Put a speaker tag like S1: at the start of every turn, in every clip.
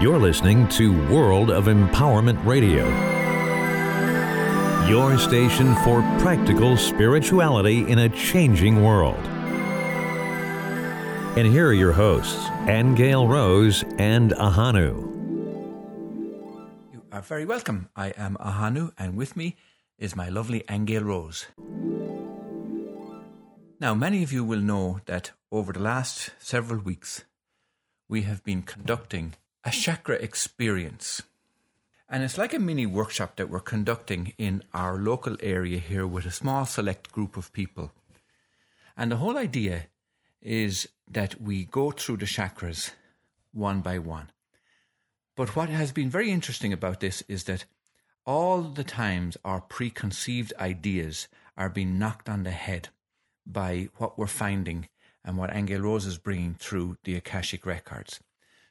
S1: You're listening to World of Empowerment Radio, your station for practical spirituality in a changing world. And here are your hosts, Angel Rose and Ahanu.
S2: You are very welcome. I am Ahanu, and with me is my lovely Angel Rose. Now, many of you will know that over the last several weeks, we have been conducting a chakra experience. And it's like a mini workshop that we're conducting in our local area here with a small select group of people. And the whole idea is that we go through the chakras one by one. But what has been very interesting about this is that all the times our preconceived ideas are being knocked on the head by what we're finding and what Angel Rose is bringing through the Akashic records.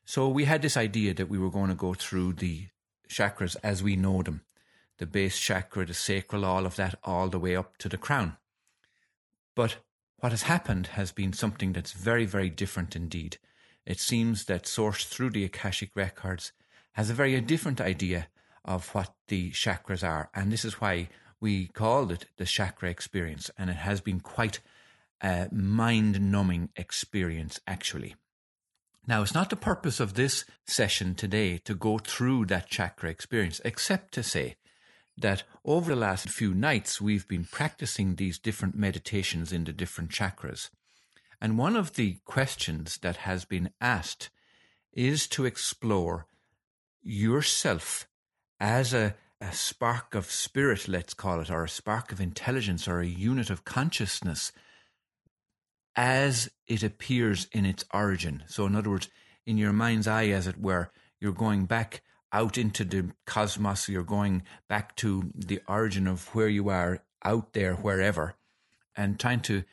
S2: So we had this idea that we were going to go through the chakras as we know them the base chakra, the sacral, all of that, all the way up to the crown. But what has happened has been something that's very, very different indeed. It seems that Source through the Akashic records has a very different idea of what the chakras are. And this is why we called it the chakra experience. And it has been quite a mind numbing experience, actually. Now, it's not the purpose of this session today to go through that chakra experience, except to say that over the last few nights, we've been practicing these different meditations in the different chakras. And one of the questions that has been asked is to explore yourself as a, a spark of spirit, let's call it, or a spark of intelligence, or a unit of consciousness as it appears in its origin. So, in other words, in your mind's eye, as it were, you're going back out into the cosmos, you're going back to the origin of where you are out there, wherever, and trying to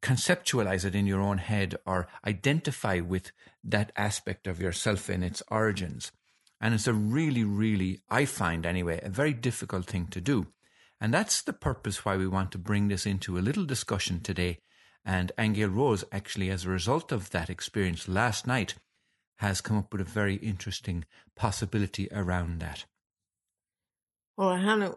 S2: conceptualize it in your own head or identify with that aspect of yourself in its origins. And it's a really, really, I find anyway, a very difficult thing to do. And that's the purpose why we want to bring this into a little discussion today and Angel Rose, actually, as a result of that experience last night, has come up with a very interesting possibility around that.
S3: Well, Ahanu,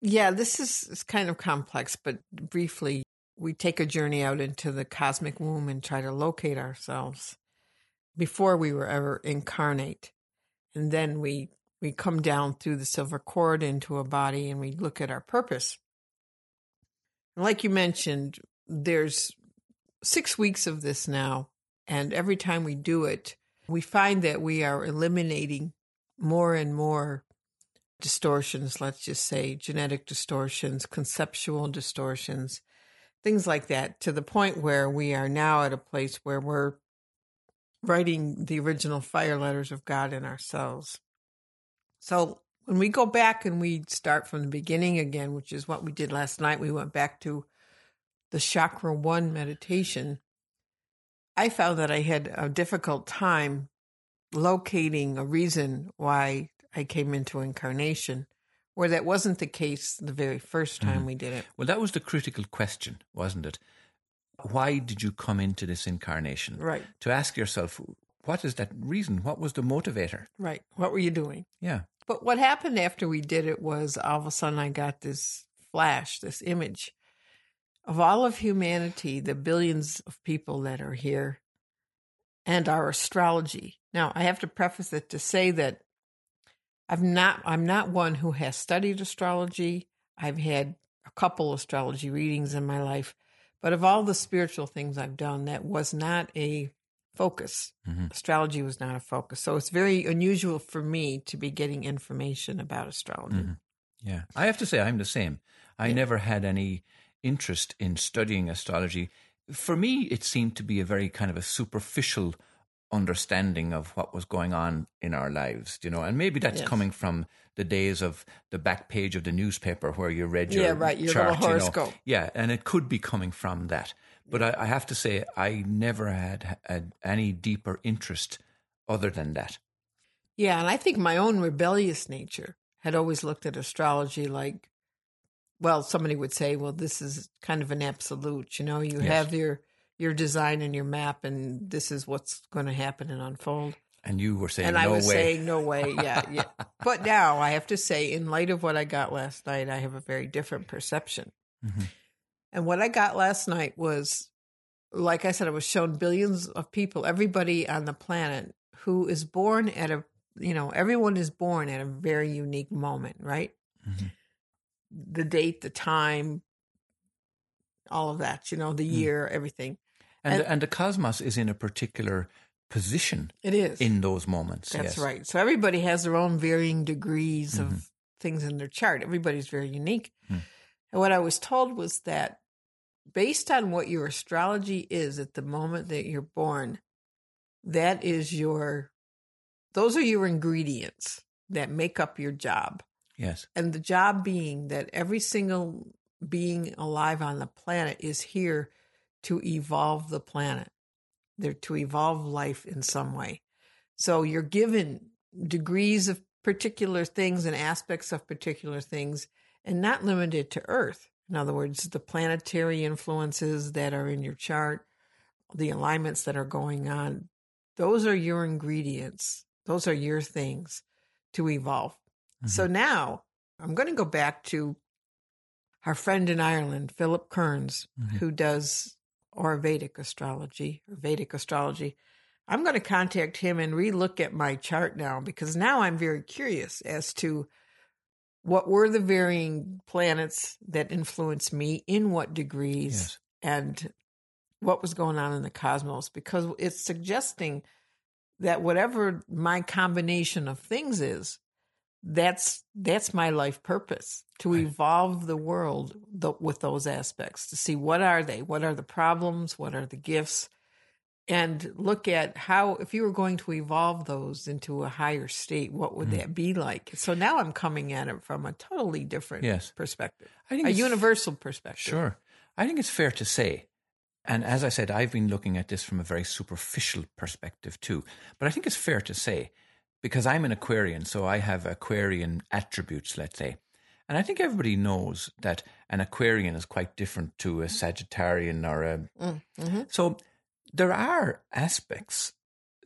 S3: yeah, this is, kind of complex, but briefly, we take a journey out into the cosmic womb and try to locate ourselves before we were ever incarnate. And then we we come down through the silver cord into a body and we look at our purpose. like you mentioned, there's six weeks of this now. And every time we do it, we find that we are eliminating more and more distortions, let's just say genetic distortions, conceptual distortions, things like that, to the point where we are now at a place where we're writing the original fire letters of God in ourselves. So when we go back and we start from the beginning again, which is what we did last night, we went back to the chakra one meditation, I found that I had a difficult time locating a reason why I came into incarnation, where that wasn't the case the very first time mm. we did it.
S2: Well, that was the critical question, wasn't it? Why did you come into this incarnation?
S3: Right.
S2: To ask yourself, what is that reason? What was the motivator?
S3: Right. What were you doing?
S2: Yeah.
S3: But what happened after we did it was all of a sudden I got this flash, this image of all of humanity, the billions of people that are here, and our astrology. Now, I have to preface it to say that I've not I'm not one who has studied astrology. I've had a couple astrology readings in my life, but of all the spiritual things I've done, that was not a focus. Mm-hmm. Astrology was not a focus. So it's very unusual for me to be getting information about astrology. Mm-hmm.
S2: Yeah. I have to say I'm the same. I yeah. never had any interest in studying astrology, for me, it seemed to be a very kind of a superficial understanding of what was going on in our lives, you know, and maybe that's yes. coming from the days of the back page of the newspaper where you read your
S3: yeah, right, your
S2: chart,
S3: horoscope.
S2: You know. Yeah, and it could be coming from that. But I, I have to say, I never had, had any deeper interest other than that.
S3: Yeah, and I think my own rebellious nature had always looked at astrology like well, somebody would say, well, this is kind of an absolute. You know, you yes. have your your design and your map, and this is what's going to happen and unfold.
S2: And you were saying
S3: and
S2: no
S3: I was
S2: way.
S3: saying no way, yeah, yeah. But now I have to say, in light of what I got last night, I have a very different perception.
S2: Mhm.
S3: And what I got last night was, like I said, I was shown billions of people, everybody on the planet who is born at a, you know, everyone is born at a very unique moment, right?
S2: Mhm.
S3: The date, the time, all of that, you know, the
S2: Mm.
S3: year, everything.
S2: and,
S3: and-
S2: the, and the cosmos is in a particular position
S3: It is.
S2: in those moments.
S3: That's
S2: yes.
S3: right. So everybody has their own varying degrees
S2: Mhm.
S3: of things in their chart. Everybody's very unique.
S2: Hmm.
S3: And what I was told was that based on what your astrology is at the moment that you're born, that is your, those are your ingredients that make up your job.
S2: Yes.
S3: And the job being that every single being alive on the planet is here to evolve the planet. They're to evolve life in some way. So you're given degrees of particular things and aspects of particular things and not limited to Earth. In other words, the planetary influences that are in your chart, the alignments that are going on, those are your ingredients. Those are your things to evolve. So now I'm going to go back to our friend in Ireland, Philip Kearns,
S2: Mhm.
S3: who does Ayurvedic astrology or Vedic astrology. I'm going to contact him and relook at my chart now because now I'm very curious as to what were the varying planets that influenced me in what degrees
S2: Yes.
S3: and what was going on in the cosmos because it's suggesting that whatever my combination of things is that's that's my life purpose to
S2: Right.
S3: evolve the world th- with those aspects to see what are they what are the problems what are the gifts and look at how if you were going to evolve those into a higher state what would
S2: Mm.
S3: that be like so now i'm coming at it from a totally different
S2: Yes.
S3: perspective
S2: I think
S3: a universal perspective
S2: Sure. I think it's fair to say, and as I said, I've been looking at this from a very superficial perspective too. But I think it's fair to say, because I'm an Aquarian, so I have Aquarian attributes, let's say. And I think everybody knows that an Aquarian is quite different to a Sagittarian or a.
S3: Mm, mhm.
S2: So there are aspects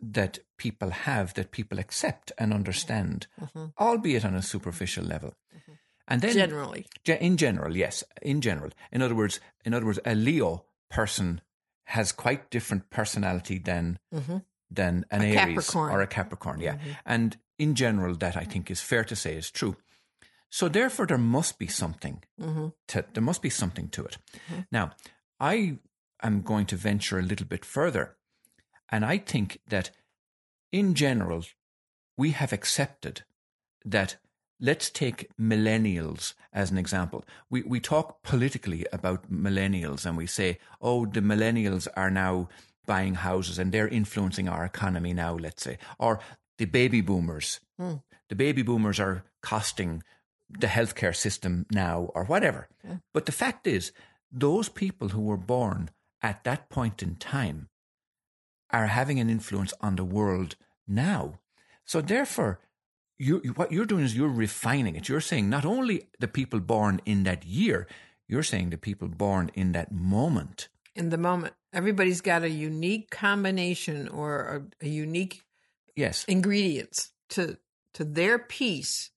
S2: that people have that people accept and understand,
S3: Mhm.
S2: albeit on a superficial level. And then
S3: generally
S2: In general, yes. In general, in other words, in other words, a Leo person has quite different personality than
S3: Mhm.
S2: Than an
S3: A
S2: Aries
S3: Capricorn.
S2: or a Capricorn. Yeah,
S3: Mhm.
S2: and in general, that I think is fair to say is true. So therefore, there must be something
S3: hmm
S2: to there must be something to it.
S3: Mhm.
S2: Now, I am going to venture a little bit further, and I think that in general, we have accepted that. Let's take millennials as an example. We we talk politically about millennials, and we say, "Oh, the millennials are now buying houses and they're influencing our economy now." Let's say, or the baby boomers.
S3: Hmm.
S2: The baby boomers are costing the healthcare system now, or whatever.
S3: Yeah.
S2: But the fact is, those people who were born at that point in time are having an influence on the world now. So therefore, you, what you're doing is you're refining it. You're saying not only the people born in that year, you're saying the people born in that moment.
S3: In the moment everybody's got a unique combination or a, a unique
S2: Yes.
S3: ingredients to to their piece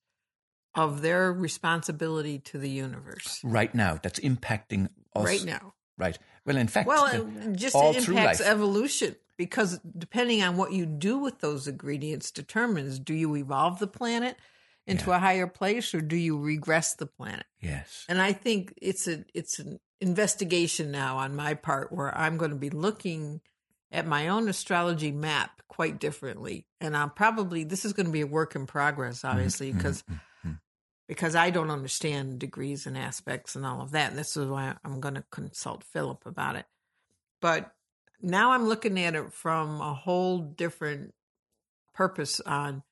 S3: of their responsibility to the universe
S2: Right now, that's impacting us.
S3: right now.
S2: Right. Well, in fact,
S3: Well,
S2: uh,
S3: the- just
S2: all
S3: it impacts evolution because depending on what you do with those ingredients determines do you evolve the planet into a higher place or do you regress the planet?
S2: yes.
S3: And I think it's a it's an investigation now on my part where I'm going to be looking at my own astrology map quite differently. And I'm probably this is going to be a work in progress, obviously,
S2: Mhm,
S3: because
S2: mhm, mhm.
S3: because I don't understand degrees and aspects and all of that. And this is why I'm going to consult Philip about it. But now I'm looking at it from a whole different purpose on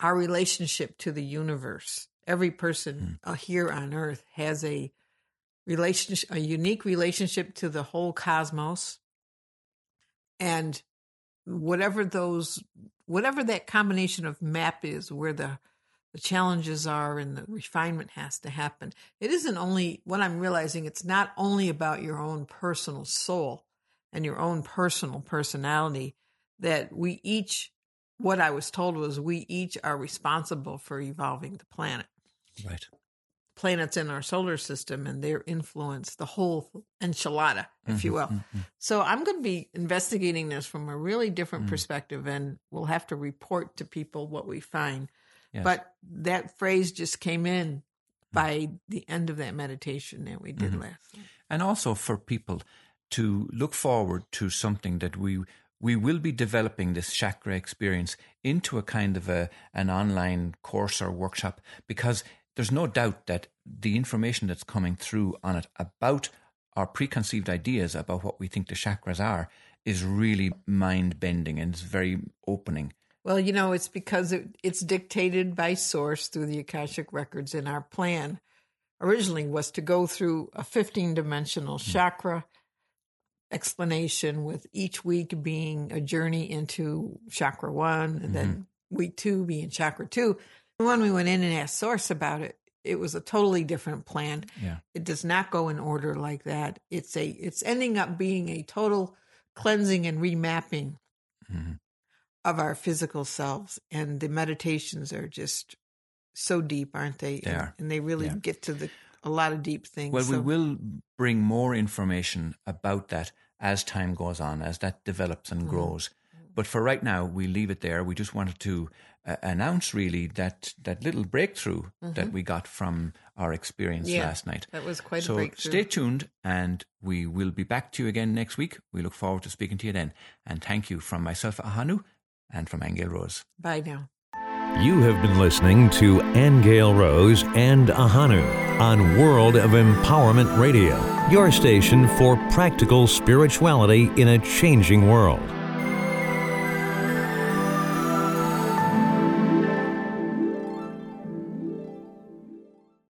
S3: our relationship to the universe. Every person uh, here on earth has a relationship, a unique relationship to the whole cosmos. And whatever those, whatever that combination of map is, where the the challenges are and the refinement has to happen. It isn't only what I'm realizing, it's not only about your own personal soul and your own personal personality, that we each what I was told was we each are responsible for evolving the planet.
S2: Right.
S3: Planets in our solar system and their influence, the whole enchilada, if you
S2: Mhm,
S3: will.
S2: mhm.
S3: So I'm going to be investigating this from a really different
S2: Mm.
S3: perspective, and we'll have to report to people what we find.
S2: Yes.
S3: But that phrase just came in by the end of that meditation that we did
S2: Mhm.
S3: last
S2: and also for people to look forward to something that we we will be developing this chakra experience into a kind of a an online course or workshop because there's no doubt that the information that's coming through on it about our preconceived ideas about what we think the chakras are is really mind bending and it's very opening.
S3: Well, you know, it's because it, it's dictated by source through the Akashic records, and our plan originally was to go through a 15 dimensional hmm. chakra explanation, with each week being a journey into chakra one, and then mm-hmm. week two being chakra two. When we went in and asked source about it, it was a totally different plan.
S2: Yeah.
S3: It does not go in order like that. It's a it's ending up being a total cleansing and remapping
S2: Mhm.
S3: of our physical selves and the meditations are just so deep aren't they,
S2: They
S3: and,
S2: are.
S3: and they really
S2: Yeah.
S3: get to the a lot of deep things
S2: Well, we will bring more information about that as time goes on, as that develops and
S3: Mhm.
S2: grows. But for right now, we leave it there. We just wanted to uh, announce really that that little breakthrough that we got from our experience
S3: Mm-hmm. Yeah.
S2: last night.
S3: that was quite a
S2: so stay tuned, and we will be back to you again next week. We look forward to speaking to you then. And thank you from myself, Ahanu, and from Angel Rose.
S3: bye now
S1: You have been listening to Angel Rose and Ahanu on World of Empowerment Radio, your station for practical spirituality in a changing world.